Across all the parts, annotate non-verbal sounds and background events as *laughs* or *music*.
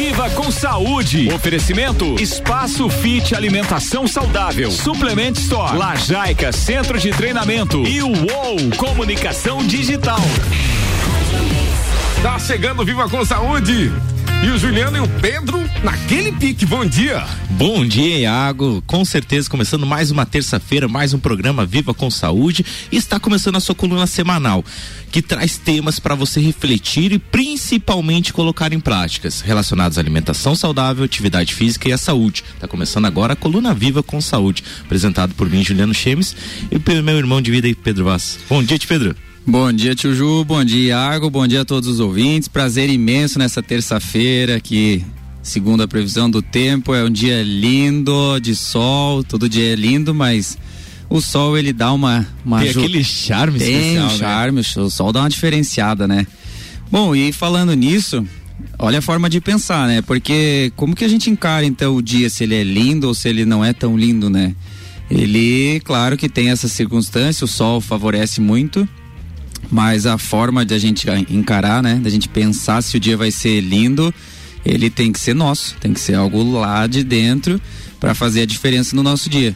Viva com saúde. Oferecimento Espaço Fit Alimentação Saudável. Suplement Store. Lajaica Centro de Treinamento. E o UOL Comunicação Digital. Tá chegando Viva com Saúde. E o Juliano e o Pedro naquele pique. Bom dia. Bom dia, Iago. Com certeza, começando mais uma terça-feira, mais um programa Viva com Saúde. E está começando a sua coluna semanal, que traz temas para você refletir e principalmente colocar em práticas relacionados à alimentação saudável, atividade física e à saúde. Está começando agora a coluna Viva com Saúde, apresentado por mim, Juliano Chemes, e pelo meu irmão de vida, Pedro Vaz. Bom dia, Pedro. Bom dia, tio Ju, bom dia, Iago, bom dia a todos os ouvintes. Prazer imenso nessa terça-feira que, segundo a previsão do tempo, é um dia lindo, de sol, todo dia é lindo, mas o sol ele dá uma. uma Tem aquele charme Tem especial. um charme, né? o sol dá uma diferenciada, né? Bom, e falando nisso, olha a forma de pensar, né? Porque como que a gente encara então o dia, se ele é lindo ou se ele não é tão lindo, né? Ele, claro que tem essa circunstância, o sol favorece muito, mas a forma de a gente encarar, né, da gente pensar se o dia vai ser lindo, ele tem que ser nosso, tem que ser algo lá de dentro para fazer a diferença no nosso dia.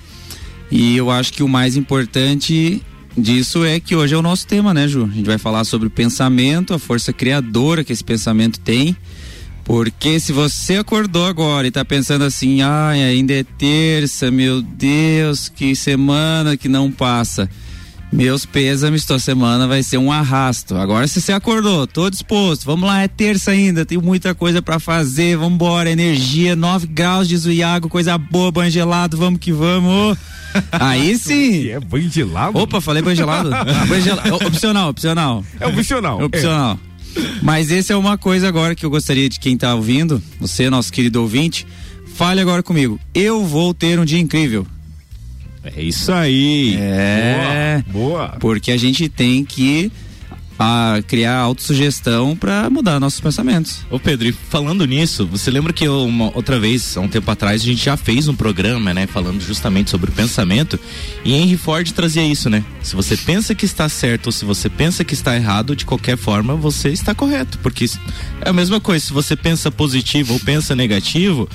E eu acho que o mais importante disso é que hoje é o nosso tema, né, Ju? A gente vai falar sobre o pensamento, a força criadora que esse pensamento tem. Porque se você acordou agora e tá pensando assim, ai, ainda é terça, meu Deus, que semana que não passa meus pêsames, tua semana vai ser um arrasto. Agora se você acordou, tô disposto, vamos lá, é terça ainda, tem muita coisa para fazer, vamos embora, energia, 9 graus de Zuiago, coisa boa, banho gelado, vamos que vamos. *laughs* Aí sim. É banho gelado? Opa, falei banho gelado. *laughs* banho gelado. Opcional, opcional. É opcional. É opcional. É. Mas esse é uma coisa agora que eu gostaria de quem tá ouvindo, você, nosso querido ouvinte, fale agora comigo. Eu vou ter um dia incrível. É isso aí. É. Boa. boa. Porque a gente tem que a criar autossugestão para mudar nossos pensamentos. Ô Pedro, e falando nisso, você lembra que uma outra vez, há um tempo atrás, a gente já fez um programa, né, falando justamente sobre o pensamento, e Henry Ford trazia isso, né? Se você pensa que está certo ou se você pensa que está errado, de qualquer forma, você está correto, porque é a mesma coisa, se você pensa positivo ou pensa negativo,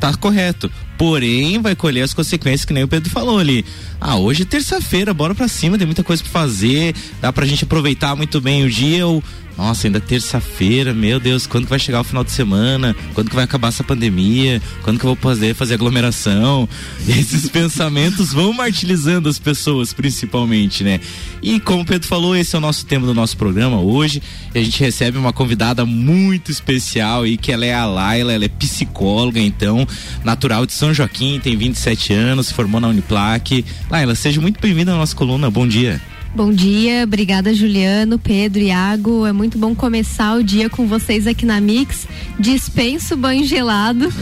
tá correto. Porém, vai colher as consequências que nem o Pedro falou ali. Ah, hoje é terça-feira, bora pra cima, tem muita coisa pra fazer, dá pra gente aproveitar muito bem o dia ou nossa, ainda terça-feira, meu Deus, quando que vai chegar o final de semana? Quando que vai acabar essa pandemia? Quando que eu vou poder fazer aglomeração? E *laughs* esses pensamentos vão martirizando as pessoas, principalmente, né? E como o Pedro falou, esse é o nosso tema do nosso programa hoje. A gente recebe uma convidada muito especial e que ela é a Laila, ela é psicóloga, então, natural de São Joaquim, tem 27 anos, se formou na Uniplac. Laila, seja muito bem-vinda à nossa coluna. Bom dia. Bom dia, obrigada Juliano, Pedro, Iago. É muito bom começar o dia com vocês aqui na Mix. Dispenso banho gelado.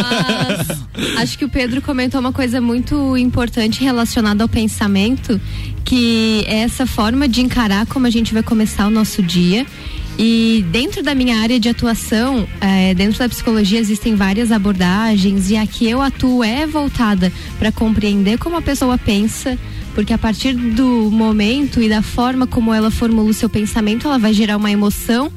Mas acho que o Pedro comentou uma coisa muito importante relacionada ao pensamento, que é essa forma de encarar como a gente vai começar o nosso dia. E dentro da minha área de atuação, é, dentro da psicologia, existem várias abordagens, e a que eu atuo é voltada para compreender como a pessoa pensa porque a partir do momento e da forma como ela formula o seu pensamento, ela vai gerar uma emoção,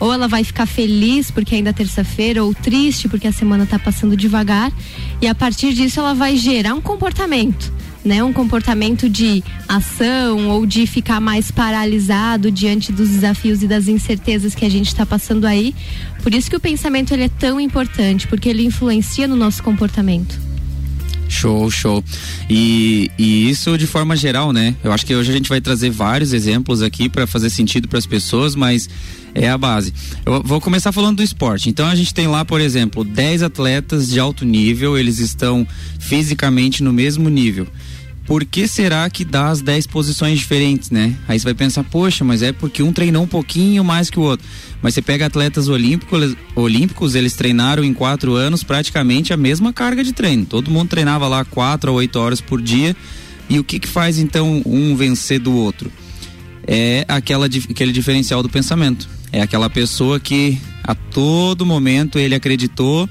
ou ela vai ficar feliz porque ainda é terça-feira, ou triste porque a semana está passando devagar, e a partir disso ela vai gerar um comportamento. Né, um comportamento de ação ou de ficar mais paralisado diante dos desafios e das incertezas que a gente está passando aí. Por isso que o pensamento ele é tão importante, porque ele influencia no nosso comportamento. Show, show. E, e isso de forma geral, né? Eu acho que hoje a gente vai trazer vários exemplos aqui para fazer sentido para as pessoas, mas é a base. Eu vou começar falando do esporte. Então a gente tem lá, por exemplo, 10 atletas de alto nível, eles estão fisicamente no mesmo nível por que será que dá as 10 posições diferentes, né? Aí você vai pensar, poxa, mas é porque um treinou um pouquinho mais que o outro. Mas você pega atletas olímpicos, olímpicos eles treinaram em quatro anos praticamente a mesma carga de treino. Todo mundo treinava lá quatro a oito horas por dia. E o que que faz então um vencer do outro? É aquela, aquele diferencial do pensamento. É aquela pessoa que a todo momento ele acreditou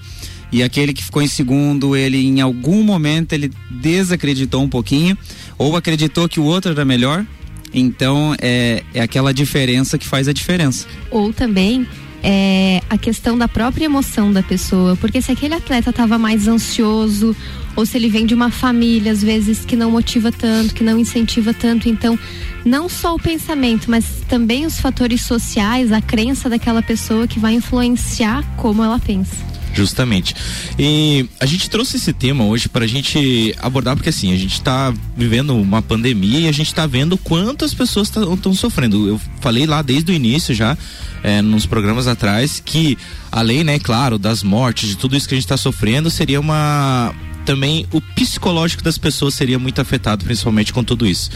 e aquele que ficou em segundo, ele em algum momento ele desacreditou um pouquinho ou acreditou que o outro era melhor. Então é, é aquela diferença que faz a diferença. Ou também é a questão da própria emoção da pessoa, porque se aquele atleta estava mais ansioso ou se ele vem de uma família às vezes que não motiva tanto, que não incentiva tanto, então não só o pensamento, mas também os fatores sociais, a crença daquela pessoa que vai influenciar como ela pensa. Justamente. E a gente trouxe esse tema hoje para a gente abordar, porque assim, a gente está vivendo uma pandemia e a gente está vendo quantas pessoas estão sofrendo. Eu falei lá desde o início já, é, nos programas atrás, que além, né, claro, das mortes, de tudo isso que a gente está sofrendo, seria uma. Também o psicológico das pessoas seria muito afetado, principalmente com tudo isso.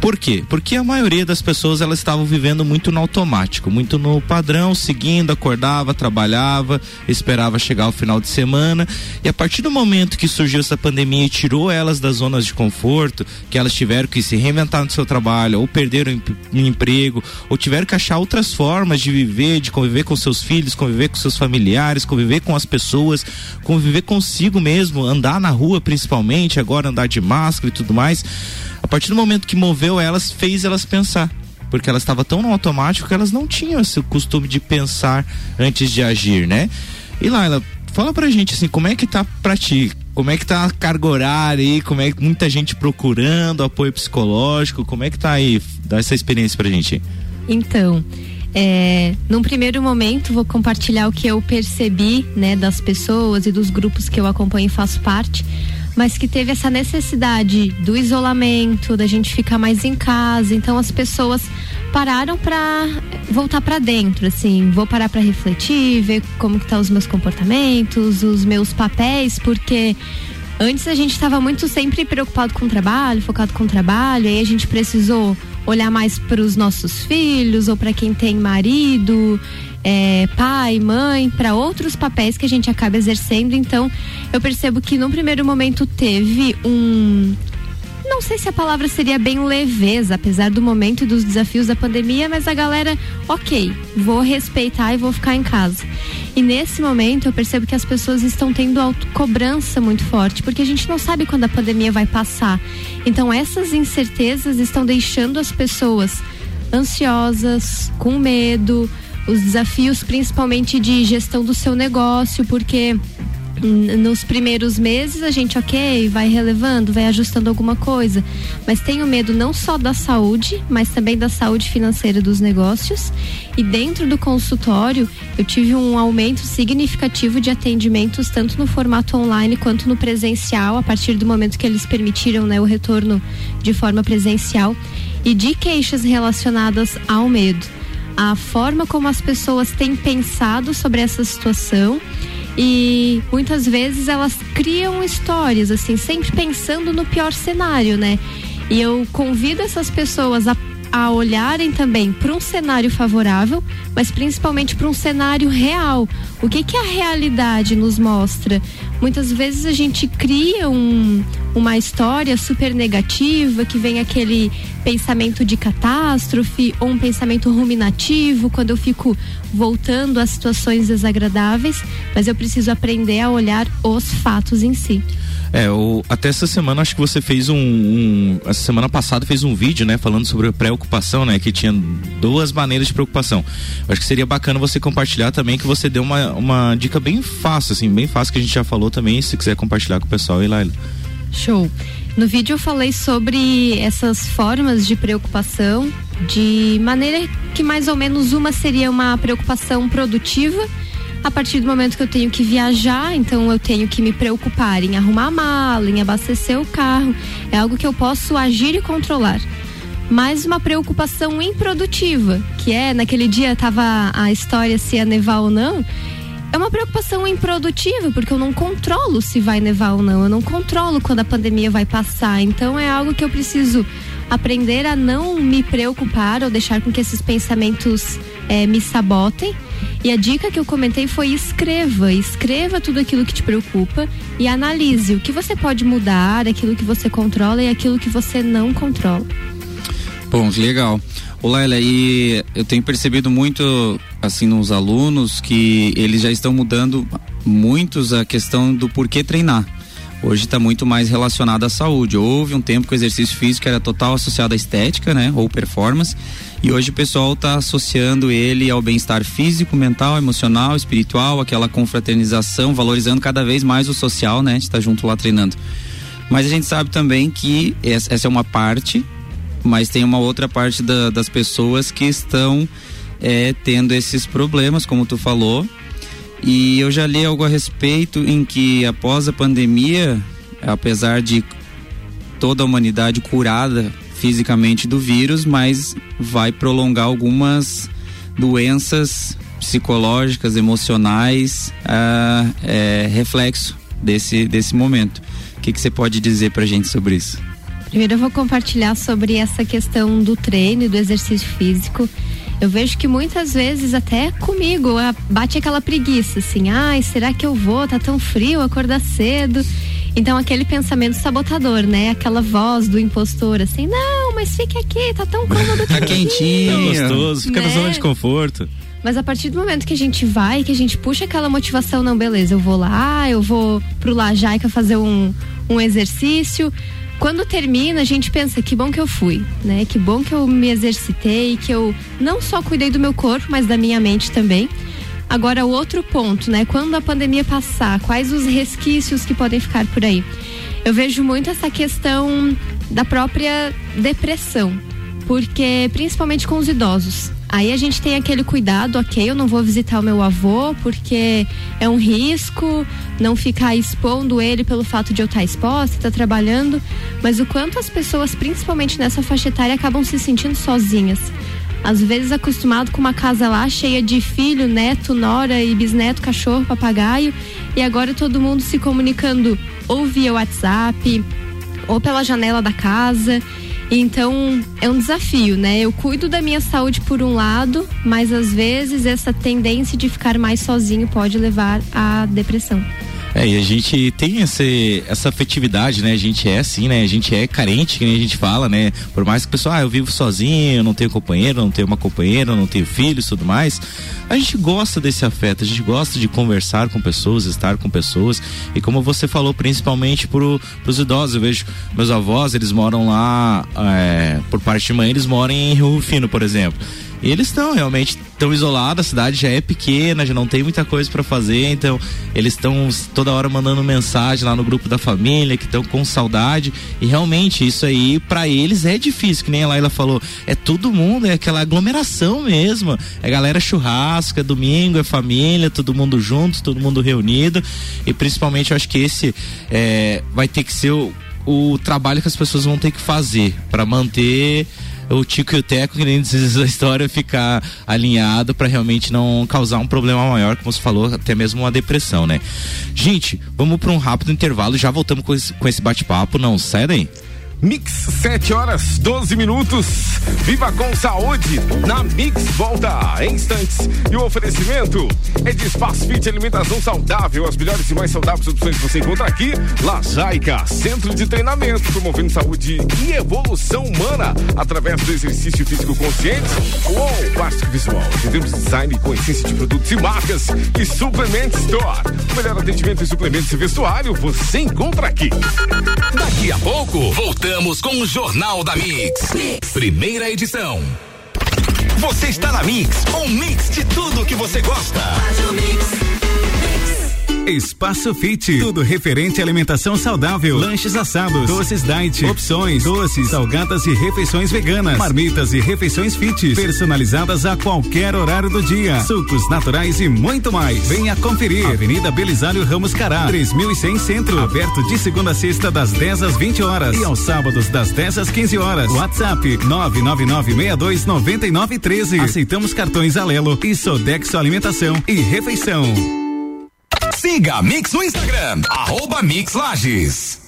Por quê? Porque a maioria das pessoas elas estavam vivendo muito no automático, muito no padrão, seguindo, acordava, trabalhava, esperava chegar o final de semana. E a partir do momento que surgiu essa pandemia e tirou elas das zonas de conforto, que elas tiveram que se reinventar no seu trabalho, ou perderam o emprego, ou tiveram que achar outras formas de viver, de conviver com seus filhos, conviver com seus familiares, conviver com as pessoas, conviver consigo mesmo, andar na rua principalmente, agora andar de máscara e tudo mais a partir do momento que moveu elas, fez elas pensar. Porque elas estavam tão no automático que elas não tinham esse costume de pensar antes de agir, né? E Laila, fala pra gente assim, como é que tá pra ti? Como é que tá a carga horária aí? Como é que muita gente procurando apoio psicológico? Como é que tá aí? Dá essa experiência pra gente. Então, é, num primeiro momento, vou compartilhar o que eu percebi, né, das pessoas e dos grupos que eu acompanho e faço parte mas que teve essa necessidade do isolamento, da gente ficar mais em casa. Então as pessoas pararam para voltar para dentro, assim, vou parar para refletir, ver como que tá os meus comportamentos, os meus papéis, porque antes a gente estava muito sempre preocupado com o trabalho, focado com o trabalho, aí a gente precisou olhar mais para os nossos filhos ou para quem tem marido é, pai, mãe, para outros papéis que a gente acaba exercendo. Então, eu percebo que no primeiro momento teve um não sei se a palavra seria bem leveza, apesar do momento e dos desafios da pandemia, mas a galera, ok, vou respeitar e vou ficar em casa. E nesse momento eu percebo que as pessoas estão tendo autocobrança muito forte, porque a gente não sabe quando a pandemia vai passar. Então essas incertezas estão deixando as pessoas ansiosas, com medo, os desafios principalmente de gestão do seu negócio, porque nos primeiros meses a gente, ok, vai relevando, vai ajustando alguma coisa, mas tenho medo não só da saúde, mas também da saúde financeira dos negócios. E dentro do consultório, eu tive um aumento significativo de atendimentos, tanto no formato online quanto no presencial, a partir do momento que eles permitiram né, o retorno de forma presencial, e de queixas relacionadas ao medo. A forma como as pessoas têm pensado sobre essa situação e muitas vezes elas criam histórias assim, sempre pensando no pior cenário, né? E eu convido essas pessoas a a olharem também para um cenário favorável, mas principalmente para um cenário real. O que que a realidade nos mostra? Muitas vezes a gente cria um, uma história super negativa, que vem aquele pensamento de catástrofe ou um pensamento ruminativo, quando eu fico voltando a situações desagradáveis, mas eu preciso aprender a olhar os fatos em si. É, o, até essa semana acho que você fez um, um, Essa semana passada fez um vídeo, né? Falando sobre preocupação, né? Que tinha duas maneiras de preocupação. Acho que seria bacana você compartilhar também, que você deu uma, uma dica bem fácil, assim, bem fácil que a gente já falou também, se quiser compartilhar com o pessoal, e Laila. Show. No vídeo eu falei sobre essas formas de preocupação, de maneira que mais ou menos uma seria uma preocupação produtiva a partir do momento que eu tenho que viajar, então eu tenho que me preocupar em arrumar a mala, em abastecer o carro. É algo que eu posso agir e controlar. Mais uma preocupação improdutiva, que é naquele dia tava a história se ia nevar ou não. É uma preocupação improdutiva, porque eu não controlo se vai nevar ou não, eu não controlo quando a pandemia vai passar. Então é algo que eu preciso aprender a não me preocupar ou deixar com que esses pensamentos é, me sabotem e a dica que eu comentei foi escreva, escreva tudo aquilo que te preocupa e analise o que você pode mudar, aquilo que você controla e aquilo que você não controla. Bom, legal. O Laila, e eu tenho percebido muito assim nos alunos que eles já estão mudando muitos a questão do porquê treinar. Hoje está muito mais relacionado à saúde. Houve um tempo que o exercício físico era total associado à estética, né? Ou performance. E hoje o pessoal está associando ele ao bem-estar físico, mental, emocional, espiritual, aquela confraternização, valorizando cada vez mais o social, né? A gente tá junto lá treinando. Mas a gente sabe também que essa é uma parte, mas tem uma outra parte da, das pessoas que estão é, tendo esses problemas, como tu falou. E eu já li algo a respeito em que após a pandemia, apesar de toda a humanidade curada fisicamente do vírus, mas vai prolongar algumas doenças psicológicas, emocionais, uh, é, reflexo desse, desse momento. O que, você pode dizer para gente sobre isso? Primeiro eu vou compartilhar sobre essa questão do treino do exercício físico. Eu vejo que muitas vezes até comigo bate aquela preguiça, assim, ai, será que eu vou? Tá tão frio acordar cedo. Então aquele pensamento sabotador, né? Aquela voz do impostor, assim, não, mas fique aqui, tá tão cômodo Tá quentinho, tá gostoso, fica né? na zona de conforto. Mas a partir do momento que a gente vai, que a gente puxa aquela motivação, não, beleza, eu vou lá, eu vou pro Lajaica fazer um, um exercício. Quando termina, a gente pensa, que bom que eu fui, né? Que bom que eu me exercitei, que eu não só cuidei do meu corpo, mas da minha mente também. Agora, o outro ponto, né? Quando a pandemia passar, quais os resquícios que podem ficar por aí? Eu vejo muito essa questão da própria depressão, porque principalmente com os idosos. Aí a gente tem aquele cuidado, ok, eu não vou visitar o meu avô porque é um risco não ficar expondo ele pelo fato de eu estar exposta, estar trabalhando, mas o quanto as pessoas, principalmente nessa faixa etária, acabam se sentindo sozinhas às vezes acostumado com uma casa lá cheia de filho, neto, nora e bisneto, cachorro, papagaio, e agora todo mundo se comunicando ou via WhatsApp ou pela janela da casa. Então é um desafio, né? Eu cuido da minha saúde por um lado, mas às vezes essa tendência de ficar mais sozinho pode levar à depressão. É, e a gente tem esse, essa afetividade, né? A gente é assim, né? A gente é carente, que a gente fala, né? Por mais que o pessoal, ah, eu vivo sozinho, eu não tenho companheiro, não tenho uma companheira, não tenho filhos tudo mais. A gente gosta desse afeto, a gente gosta de conversar com pessoas, estar com pessoas. E como você falou, principalmente pro, pros idosos, eu vejo meus avós, eles moram lá, é, por parte de mãe, eles moram em Rio Rufino, por exemplo. Eles estão realmente tão isolados, a cidade já é pequena, já não tem muita coisa para fazer, então eles estão toda hora mandando mensagem lá no grupo da família, que estão com saudade. E realmente isso aí para eles é difícil, que nem a Laila falou, é todo mundo, é aquela aglomeração mesmo. É galera churrasco, é domingo, é família, todo mundo junto, todo mundo reunido. E principalmente eu acho que esse é, vai ter que ser o, o trabalho que as pessoas vão ter que fazer para manter o Tico e o Teco, que nem diz a história, ficar alinhado para realmente não causar um problema maior, como você falou, até mesmo uma depressão, né? Gente, vamos para um rápido intervalo, já voltamos com esse, com esse bate-papo, não sai daí. Mix, 7 horas 12 minutos. Viva com saúde. Na Mix volta em instantes. E o oferecimento é de Espaço Fit Alimentação Saudável. As melhores e mais saudáveis opções você encontra aqui. La Jaica, Centro de Treinamento, promovendo saúde e evolução humana através do exercício físico consciente. Uou, plástico visual. Temos design com essência de produtos e marcas. E Suplement Store. O melhor atendimento em suplementos e vestuário você encontra aqui. Daqui a pouco, voltamos Voltamos com o Jornal da mix. mix. Primeira edição. Você está na Mix, um mix de tudo que você gosta. Faz o mix. Espaço Fit, tudo referente à alimentação saudável, lanches assados, doces diet, opções, doces, salgadas e refeições veganas, marmitas e refeições fit, personalizadas a qualquer horário do dia, sucos naturais e muito mais. Venha conferir. Avenida Belisário Ramos Cará, 3100 Centro, aberto de segunda a sexta das 10 às 20 horas e aos sábados das 10 às 15 horas. WhatsApp 999629913. Aceitamos cartões Alelo e Sodexo Alimentação e Refeição. Siga a Mix no Instagram, arroba Mix Lages.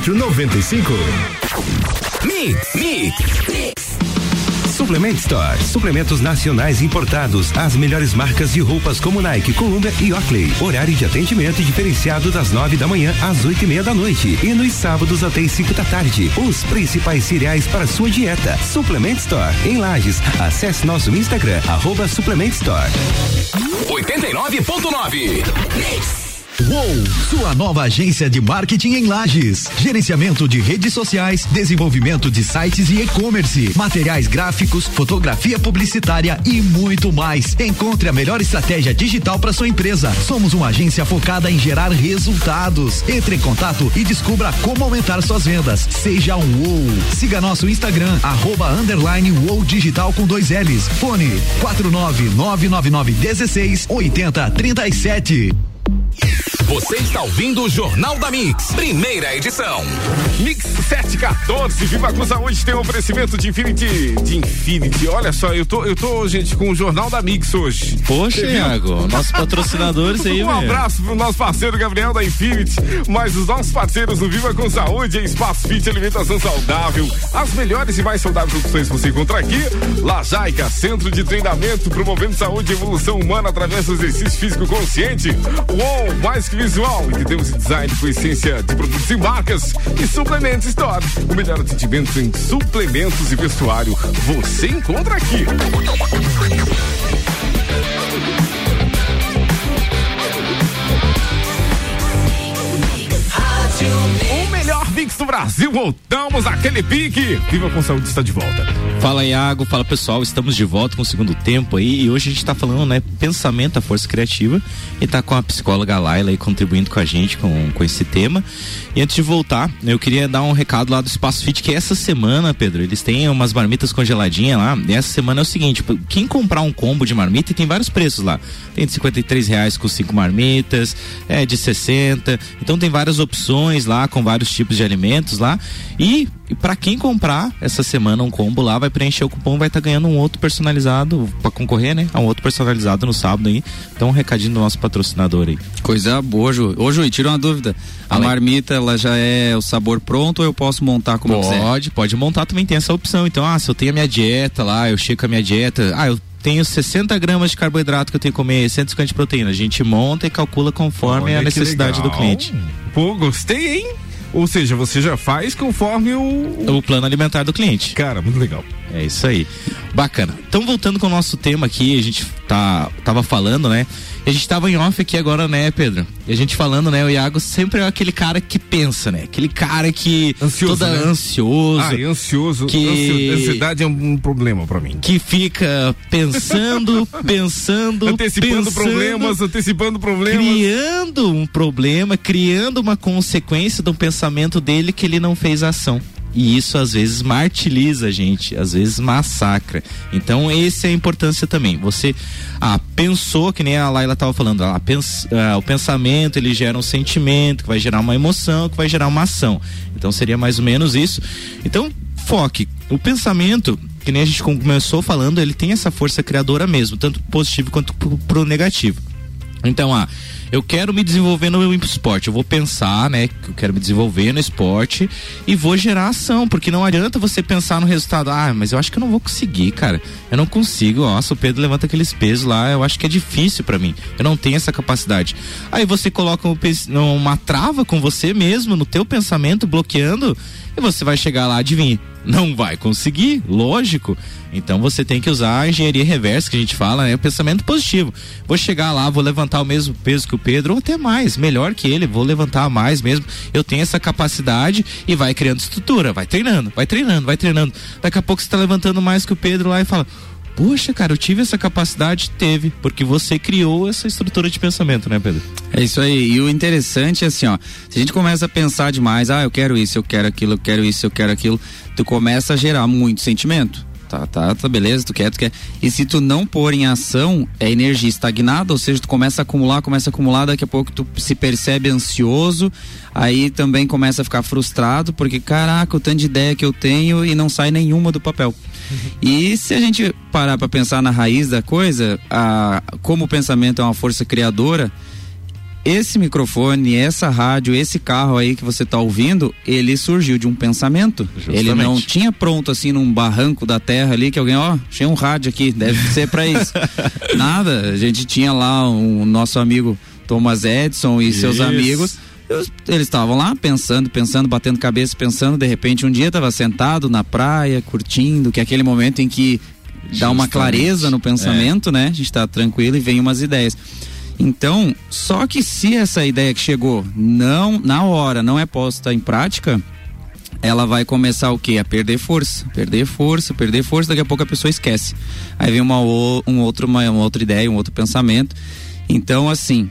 95. Mix, mix, mix. Suplement Store. Suplementos nacionais importados. As melhores marcas de roupas como Nike, Columbia e Oakley. Horário de atendimento diferenciado das nove da manhã às oito e meia da noite. E nos sábados até as cinco da tarde. Os principais cereais para sua dieta. Suplement Store. Em Lages. Acesse nosso Instagram, arroba Suplement Store. 89.9 Uou, sua nova agência de marketing em Lages. Gerenciamento de redes sociais, desenvolvimento de sites e e-commerce, materiais gráficos, fotografia publicitária e muito mais. Encontre a melhor estratégia digital para sua empresa. Somos uma agência focada em gerar resultados. Entre em contato e descubra como aumentar suas vendas. Seja um Uou. Siga nosso Instagram, arroba underline Uou Digital com dois L's. Fone 4999916 8037. Você está ouvindo o Jornal da Mix, primeira edição. Mix 714, Viva com Saúde tem um oferecimento de Infinity. De Infinity, olha só, eu tô, eu tô, gente, com o Jornal da Mix hoje. Poxa, Iago, nossos patrocinadores *laughs* aí, Um abraço pro nosso parceiro Gabriel da Infinity, mas os nossos parceiros no Viva com Saúde, Espaço Fit Alimentação Saudável. As melhores e mais saudáveis opções você encontra aqui. Lajaica, Centro de Treinamento, promovendo saúde e evolução humana através do exercício físico consciente. Uou, mais que visual, entendemos design com essência de produtos e marcas e suplementos store. O melhor atendimento em suplementos e vestuário você encontra aqui. Mix do Brasil, voltamos àquele pique. Viva com saúde está de volta. Fala Iago, fala pessoal, estamos de volta com o segundo tempo aí. E hoje a gente tá falando, né, pensamento, a força criativa. E tá com a psicóloga Laila aí contribuindo com a gente com, com esse tema. E antes de voltar, eu queria dar um recado lá do Espaço Fit que essa semana, Pedro, eles têm umas marmitas congeladinhas lá. E essa semana é o seguinte, quem comprar um combo de marmita e tem vários preços lá, tem de 53 reais com cinco marmitas, é de 60, então tem várias opções lá com vários tipos de alimentos lá e e para quem comprar essa semana um combo lá, vai preencher o cupom, vai estar tá ganhando um outro personalizado para concorrer, né? A um outro personalizado no sábado aí. Então, um recadinho do nosso patrocinador aí. Coisa boa, Ju. Ô, Ju, tira uma dúvida. A Além. marmita, ela já é o sabor pronto ou eu posso montar como pode, quiser? Pode, pode montar também, tem essa opção. Então, ah, se eu tenho a minha dieta lá, eu chego com a minha dieta, ah, eu tenho 60 gramas de carboidrato que eu tenho que comer, 150 de proteína. A gente monta e calcula conforme Olha a necessidade do cliente. Pô, gostei, hein? Ou seja, você já faz conforme o. O plano alimentar do cliente. Cara, muito legal. É isso aí. Bacana. Então, voltando com o nosso tema aqui, a gente tá, tava falando, né? A gente tava em off aqui agora, né, Pedro? E a gente falando, né? O Iago sempre é aquele cara que pensa, né? Aquele cara que. Ansioso. Toda né? ansioso. Ah, ansioso. Que... Ansiedade é um problema para mim. Que fica pensando, *laughs* pensando. Antecipando pensando, problemas, antecipando problemas. Criando um problema, criando uma consequência do pensamento dele que ele não fez ação. E isso às vezes martiriza a gente, às vezes massacra. Então, essa é a importância também. Você ah, pensou, que nem a Laila estava falando, ah, pens, ah, o pensamento ele gera um sentimento, que vai gerar uma emoção, que vai gerar uma ação. Então, seria mais ou menos isso. Então, foque. O pensamento, que nem a gente começou falando, ele tem essa força criadora mesmo, tanto positivo quanto pro, pro negativo. Então, ah, eu quero me desenvolver no esporte. Eu vou pensar, né, que eu quero me desenvolver no esporte e vou gerar ação, porque não adianta você pensar no resultado. Ah, mas eu acho que eu não vou conseguir, cara. Eu não consigo. Nossa, o Pedro levanta aqueles pesos lá. Eu acho que é difícil para mim. Eu não tenho essa capacidade. Aí você coloca uma trava com você mesmo no teu pensamento, bloqueando, e você vai chegar lá, adivinha? Não vai conseguir, lógico. Então você tem que usar a engenharia reversa que a gente fala, né? O pensamento positivo. Vou chegar lá, vou levantar o mesmo peso que o Pedro, ou até mais, melhor que ele, vou levantar mais mesmo. Eu tenho essa capacidade e vai criando estrutura, vai treinando, vai treinando, vai treinando. Daqui a pouco você está levantando mais que o Pedro lá e fala: Poxa, cara, eu tive essa capacidade, teve, porque você criou essa estrutura de pensamento, né, Pedro? É isso aí. E o interessante é assim, ó, se a gente começa a pensar demais, ah, eu quero isso, eu quero aquilo, eu quero isso, eu quero aquilo, tu começa a gerar muito sentimento tá, tá, tá, beleza, tu quer, tu quer. E se tu não pôr em ação, é energia estagnada, ou seja, tu começa a acumular, começa a acumular, daqui a pouco tu se percebe ansioso, aí também começa a ficar frustrado, porque caraca, o tanto de ideia que eu tenho e não sai nenhuma do papel. Uhum. E se a gente parar para pensar na raiz da coisa, a, como o pensamento é uma força criadora, esse microfone, essa rádio, esse carro aí que você está ouvindo, ele surgiu de um pensamento. Justamente. Ele não tinha pronto assim num barranco da terra ali que alguém, ó, tinha um rádio aqui, deve ser para isso. *laughs* Nada, a gente tinha lá o um, nosso amigo Thomas Edison e isso. seus amigos eles estavam lá pensando, pensando, batendo cabeça, pensando. De repente, um dia estava sentado na praia, curtindo, que é aquele momento em que dá uma clareza no pensamento, é. né? A gente está tranquilo e vem umas ideias. Então, só que se essa ideia que chegou não na hora não é posta em prática, ela vai começar o quê? A perder força, perder força, perder força, daqui a pouco a pessoa esquece. Aí vem uma, um outro, uma, uma outra ideia, um outro pensamento. Então, assim,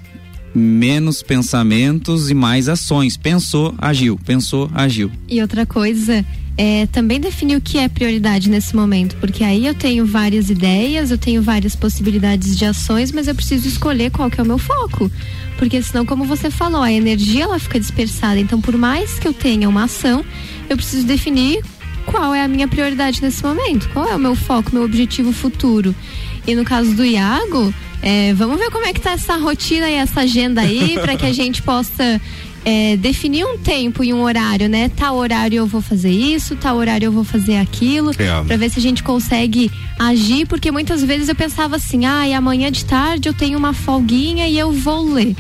menos pensamentos e mais ações. Pensou, agiu. Pensou, agiu. E outra coisa, é, também definir o que é prioridade nesse momento, porque aí eu tenho várias ideias, eu tenho várias possibilidades de ações, mas eu preciso escolher qual que é o meu foco. Porque senão, como você falou, a energia ela fica dispersada. Então, por mais que eu tenha uma ação, eu preciso definir qual é a minha prioridade nesse momento, qual é o meu foco, meu objetivo futuro. E no caso do Iago, é, vamos ver como é que tá essa rotina e essa agenda aí, *laughs* para que a gente possa é, definir um tempo e um horário, né? Tal horário eu vou fazer isso, tal horário eu vou fazer aquilo, é. para ver se a gente consegue agir, porque muitas vezes eu pensava assim, ah, e amanhã de tarde eu tenho uma folguinha e eu vou ler.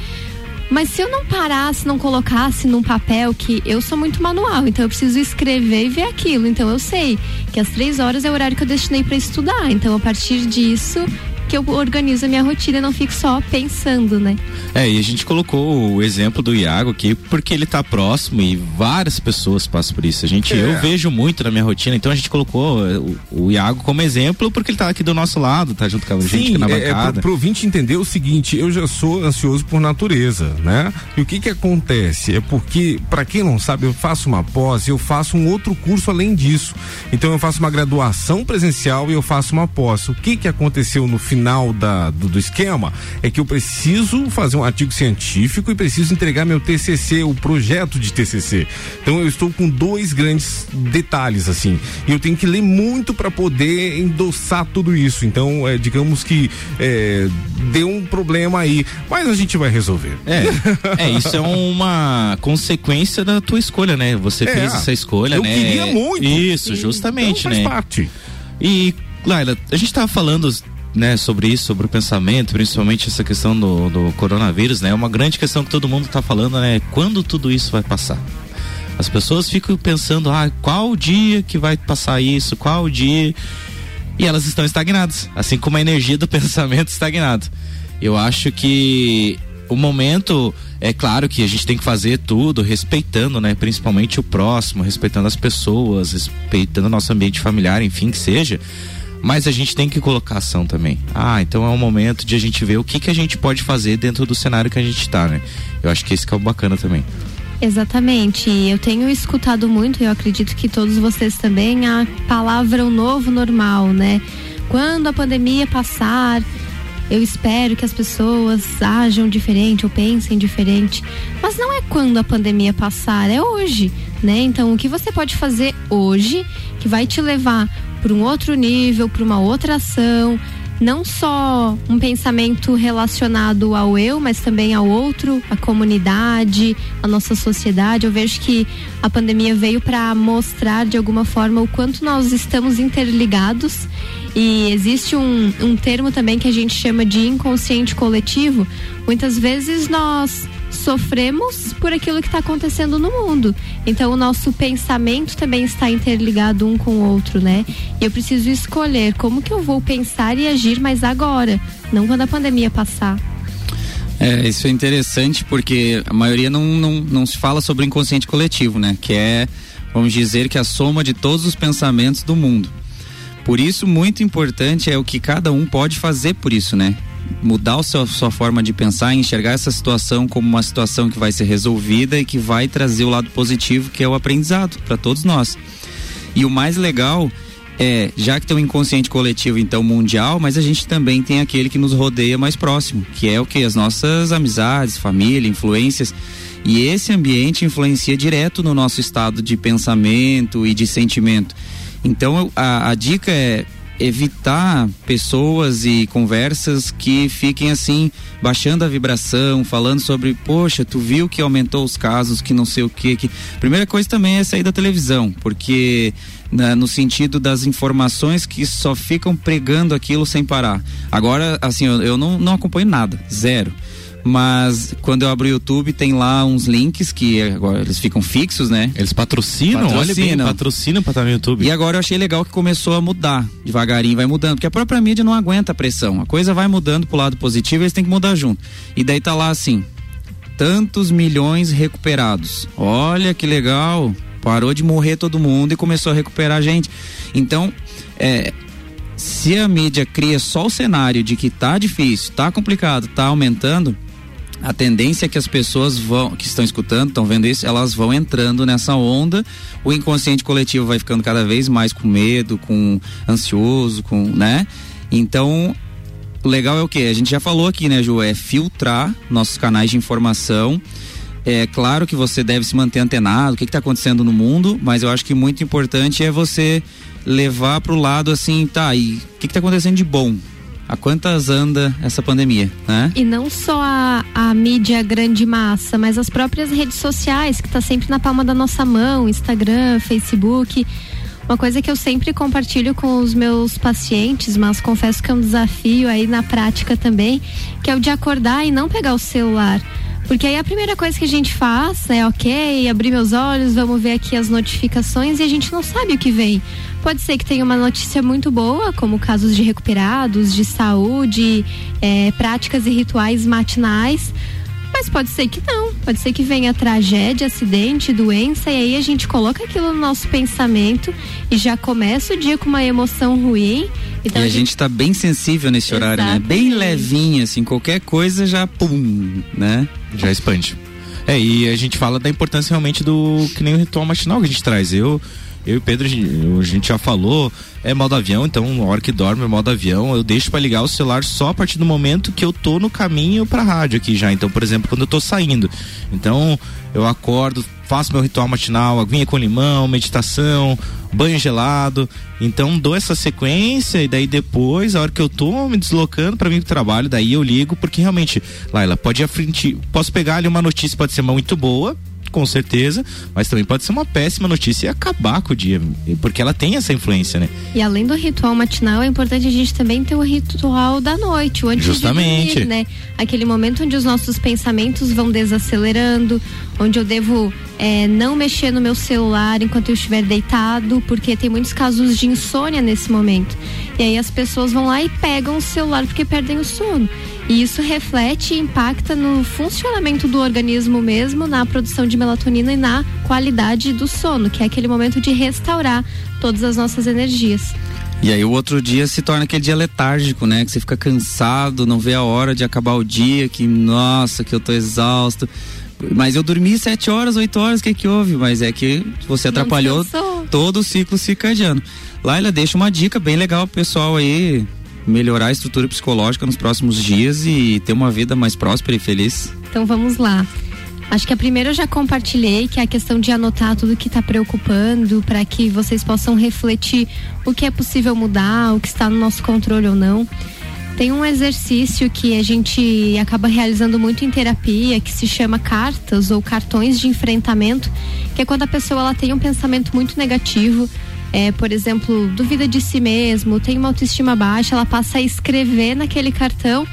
Mas se eu não parasse, não colocasse num papel que eu sou muito manual, então eu preciso escrever e ver aquilo. Então eu sei que às três horas é o horário que eu destinei para estudar. Então a partir disso que eu organizo a minha rotina e não fico só pensando, né? É, e a gente colocou o exemplo do Iago aqui porque ele tá próximo e várias pessoas passam por isso. A gente, é. eu vejo muito na minha rotina, então a gente colocou eh, o, o, Iago como exemplo porque ele tá aqui do nosso lado, tá junto com a Sim, gente aqui na bancada. É, é pro, pro ouvinte entender o seguinte, eu já sou ansioso por natureza, né? E o que que acontece? É porque, para quem não sabe, eu faço uma pós, eu faço um outro curso além disso. Então eu faço uma graduação presencial e eu faço uma pós. O que que aconteceu no final final da, do, do, esquema é que eu preciso fazer um artigo científico e preciso entregar meu TCC, o projeto de TCC. Então eu estou com dois grandes detalhes assim. E eu tenho que ler muito para poder endossar tudo isso. Então, é, digamos que é, deu um problema aí, mas a gente vai resolver. É, é isso é uma consequência da tua escolha, né? Você é, fez essa escolha, eu né? Eu queria muito. Isso, justamente, então faz né? parte. E Laila, a gente tava falando né, sobre isso, sobre o pensamento, principalmente essa questão do, do coronavírus, né? É uma grande questão que todo mundo está falando, né? Quando tudo isso vai passar? As pessoas ficam pensando, ah, qual o dia que vai passar isso? Qual o dia? E elas estão estagnadas, assim como a energia do *laughs* pensamento estagnado. Eu acho que o momento é claro que a gente tem que fazer tudo respeitando, né, principalmente o próximo, respeitando as pessoas, respeitando o nosso ambiente familiar, enfim, que seja. Mas a gente tem que colocar ação também. Ah, então é um momento de a gente ver o que, que a gente pode fazer dentro do cenário que a gente está, né? Eu acho que esse que é o bacana também. Exatamente. Eu tenho escutado muito, eu acredito que todos vocês também, a palavra o novo normal, né? Quando a pandemia passar, eu espero que as pessoas ajam diferente ou pensem diferente. Mas não é quando a pandemia passar, é hoje, né? Então, o que você pode fazer hoje que vai te levar para um outro nível, para uma outra ação, não só um pensamento relacionado ao eu, mas também ao outro, à comunidade, à nossa sociedade. Eu vejo que a pandemia veio para mostrar de alguma forma o quanto nós estamos interligados e existe um, um termo também que a gente chama de inconsciente coletivo. Muitas vezes nós sofremos por aquilo que está acontecendo no mundo. Então o nosso pensamento também está interligado um com o outro, né? E eu preciso escolher como que eu vou pensar e agir mais agora, não quando a pandemia passar. É, isso é interessante porque a maioria não, não, não se fala sobre o inconsciente coletivo, né? Que é, vamos dizer, que a soma de todos os pensamentos do mundo. Por isso, muito importante é o que cada um pode fazer por isso, né? Mudar sua, sua forma de pensar, enxergar essa situação como uma situação que vai ser resolvida e que vai trazer o lado positivo, que é o aprendizado para todos nós. E o mais legal é, já que tem um inconsciente coletivo então mundial, mas a gente também tem aquele que nos rodeia mais próximo, que é o que as nossas amizades, família, influências. E esse ambiente influencia direto no nosso estado de pensamento e de sentimento. Então a, a dica é evitar pessoas e conversas que fiquem assim, baixando a vibração, falando sobre, poxa, tu viu que aumentou os casos, que não sei o que. que... Primeira coisa também é sair da televisão, porque né, no sentido das informações que só ficam pregando aquilo sem parar. Agora, assim, eu, eu não, não acompanho nada, zero mas quando eu abro o YouTube tem lá uns links que agora eles ficam fixos, né? Eles patrocinam, patrocinam. olha bem, patrocinam pra estar no YouTube. E agora eu achei legal que começou a mudar, devagarinho vai mudando, porque a própria mídia não aguenta a pressão, a coisa vai mudando pro lado positivo, eles têm que mudar junto. E daí tá lá assim, tantos milhões recuperados. Olha que legal, parou de morrer todo mundo e começou a recuperar a gente. Então, é, se a mídia cria só o cenário de que tá difícil, tá complicado, tá aumentando, a tendência é que as pessoas vão, que estão escutando, estão vendo isso, elas vão entrando nessa onda, o inconsciente coletivo vai ficando cada vez mais com medo, com ansioso, com, né? Então, o legal é o que? A gente já falou aqui, né, Ju? É filtrar nossos canais de informação. É claro que você deve se manter antenado, o que está acontecendo no mundo, mas eu acho que muito importante é você levar para o lado assim, tá, e o que está acontecendo de bom? A quantas anda essa pandemia, né? E não só a, a mídia grande massa, mas as próprias redes sociais, que está sempre na palma da nossa mão, Instagram, Facebook. Uma coisa que eu sempre compartilho com os meus pacientes, mas confesso que é um desafio aí na prática também, que é o de acordar e não pegar o celular. Porque aí a primeira coisa que a gente faz é ok, abrir meus olhos, vamos ver aqui as notificações e a gente não sabe o que vem. Pode ser que tenha uma notícia muito boa, como casos de recuperados, de saúde, é, práticas e rituais matinais. Mas pode ser que não. Pode ser que venha tragédia, acidente, doença, e aí a gente coloca aquilo no nosso pensamento e já começa o dia com uma emoção ruim. Então e a, gente... está bem sensível nesse horário, Exatamente. né? Bem levinha, assim, qualquer coisa já pum, né? Já expande. É, e a gente fala da importância realmente do que nem o ritual matinal que a gente traz. Eu eu e o Pedro, a gente já falou, é modo avião, então a hora que dorme é modo avião, eu deixo para ligar o celular só a partir do momento que eu tô no caminho pra rádio aqui já. Então, por exemplo, quando eu tô saindo. Então, eu acordo, faço meu ritual matinal, aguinha com limão, meditação, banho gelado. Então, dou essa sequência e daí depois, a hora que eu tô me deslocando para vir pro trabalho, daí eu ligo, porque realmente, Laila, pode ir posso pegar ali uma notícia, pode ser muito boa, com certeza, mas também pode ser uma péssima notícia e acabar com o dia, porque ela tem essa influência, né? E além do ritual matinal, é importante a gente também ter o ritual da noite, o antes Justamente. dormir, né? Aquele momento onde os nossos pensamentos vão desacelerando, onde eu devo é, não mexer no meu celular enquanto eu estiver deitado, porque tem muitos casos de insônia nesse momento. E aí as pessoas vão lá e pegam o celular porque perdem o sono. E isso reflete e impacta no funcionamento do organismo mesmo, na produção de melatonina e na qualidade do sono, que é aquele momento de restaurar todas as nossas energias. E aí o outro dia se torna aquele dia letárgico, né? Que você fica cansado, não vê a hora de acabar o dia, que nossa, que eu tô exausto. Mas eu dormi sete horas, oito horas, o que que houve? Mas é que você atrapalhou todo o ciclo circadiano. Laila, deixa uma dica bem legal pro pessoal aí melhorar a estrutura psicológica nos próximos dias e ter uma vida mais próspera e feliz. Então vamos lá. Acho que a primeira eu já compartilhei, que é a questão de anotar tudo que está preocupando, para que vocês possam refletir o que é possível mudar, o que está no nosso controle ou não. Tem um exercício que a gente acaba realizando muito em terapia, que se chama cartas ou cartões de enfrentamento, que é quando a pessoa ela tem um pensamento muito negativo, é, por exemplo, duvida de si mesmo, tem uma autoestima baixa, ela passa a escrever naquele cartão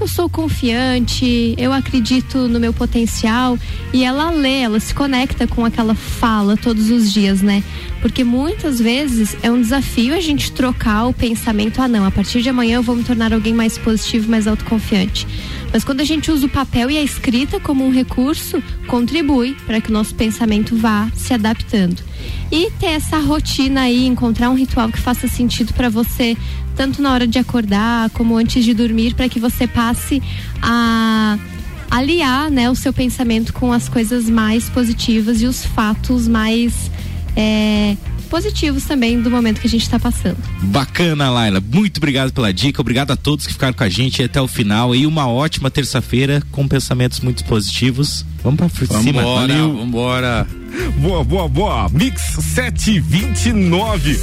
eu sou confiante, eu acredito no meu potencial e ela lê, ela se conecta com aquela fala todos os dias, né? Porque muitas vezes é um desafio a gente trocar o pensamento, ah não, a partir de amanhã eu vou me tornar alguém mais positivo, mais autoconfiante. Mas quando a gente usa o papel e a escrita como um recurso, contribui para que o nosso pensamento vá se adaptando. E ter essa rotina aí, encontrar um ritual que faça sentido para você, tanto na hora de acordar como antes de dormir, para que você passe a aliar né, o seu pensamento com as coisas mais positivas e os fatos mais é, positivos também do momento que a gente está passando. Bacana, Laila. Muito obrigado pela dica. Obrigado a todos que ficaram com a gente até o final. E uma ótima terça-feira com pensamentos muito positivos. Vamos para cima. Valeu. Vambora. Boa, boa, boa. Mix 729.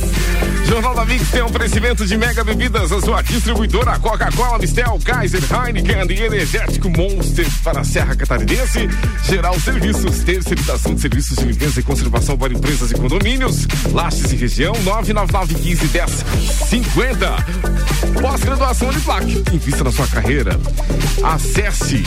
Jornal da Mix tem oferecimento de mega bebidas, a sua distribuidora Coca-Cola, Mistel, Kaiser, Heineken e Energético Monster para a Serra Catarinense. Geral Serviços, terceirização de serviços de limpeza e conservação para empresas e condomínios. Lages e região, 999 15 10 50. Pós-graduação Uniplaque. Invista na sua carreira. Acesse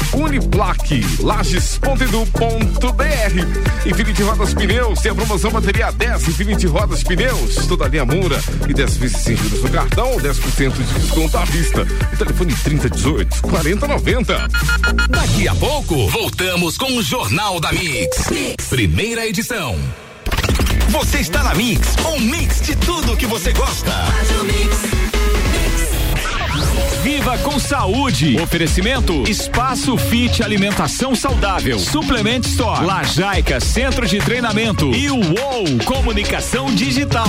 uniplaquelages.edu.br. Infinity Rodas Pneus tem a promoção bateria 10 Infinity Rodas Pneus. Toda a linha Moura e 10 vezes sem juros no cartão, 10% de desconto à vista. O telefone 3018 4090. Daqui a pouco, voltamos com o Jornal da mix. mix. Primeira edição. Você está na Mix, um mix de tudo que você gosta. Viva com saúde. Oferecimento Espaço Fit Alimentação Saudável. Suplement Store. Lajaica Centro de Treinamento. E o UOL Comunicação Digital.